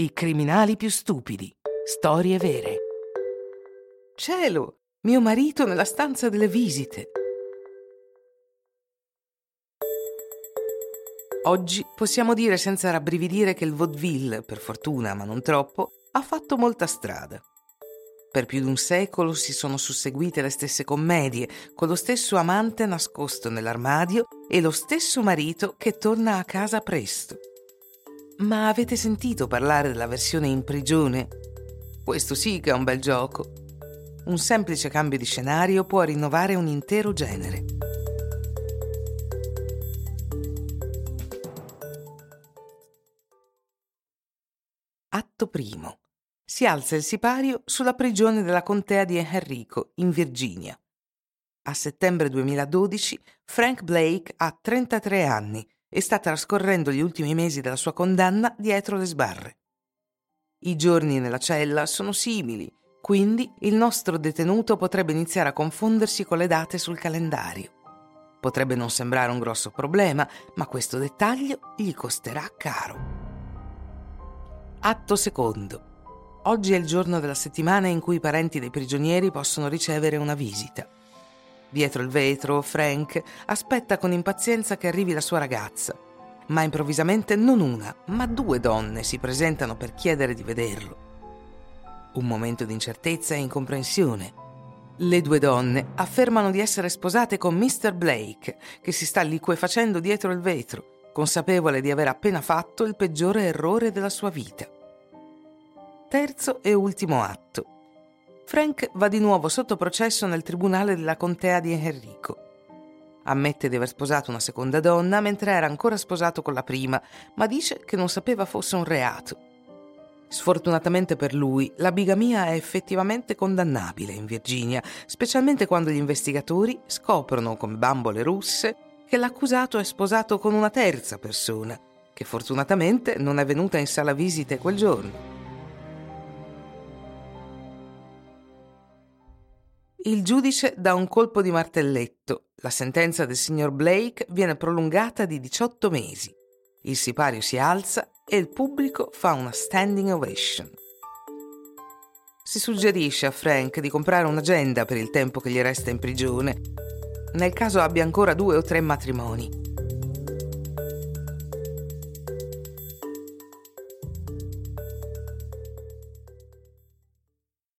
I criminali più stupidi. Storie vere. Cielo, mio marito nella stanza delle visite. Oggi possiamo dire senza rabbrividire che il vaudeville, per fortuna ma non troppo, ha fatto molta strada. Per più di un secolo si sono susseguite le stesse commedie, con lo stesso amante nascosto nell'armadio e lo stesso marito che torna a casa presto. Ma avete sentito parlare della versione in prigione? Questo sì che è un bel gioco. Un semplice cambio di scenario può rinnovare un intero genere. Atto primo. Si alza il sipario sulla prigione della contea di Enrico, in Virginia. A settembre 2012 Frank Blake ha 33 anni e sta trascorrendo gli ultimi mesi della sua condanna dietro le sbarre. I giorni nella cella sono simili, quindi il nostro detenuto potrebbe iniziare a confondersi con le date sul calendario. Potrebbe non sembrare un grosso problema, ma questo dettaglio gli costerà caro. Atto secondo. Oggi è il giorno della settimana in cui i parenti dei prigionieri possono ricevere una visita. Dietro il vetro, Frank aspetta con impazienza che arrivi la sua ragazza, ma improvvisamente non una, ma due donne si presentano per chiedere di vederlo. Un momento di incertezza e incomprensione. Le due donne affermano di essere sposate con Mr. Blake, che si sta liquefacendo dietro il vetro consapevole di aver appena fatto il peggiore errore della sua vita. Terzo e ultimo atto. Frank va di nuovo sotto processo nel tribunale della contea di Enrico. Ammette di aver sposato una seconda donna mentre era ancora sposato con la prima, ma dice che non sapeva fosse un reato. Sfortunatamente per lui, la bigamia è effettivamente condannabile in Virginia, specialmente quando gli investigatori scoprono come bambole russe che l'accusato è sposato con una terza persona, che fortunatamente non è venuta in sala visite quel giorno. Il giudice dà un colpo di martelletto. La sentenza del signor Blake viene prolungata di 18 mesi. Il sipario si alza e il pubblico fa una standing ovation. Si suggerisce a Frank di comprare un'agenda per il tempo che gli resta in prigione nel caso abbia ancora due o tre matrimoni.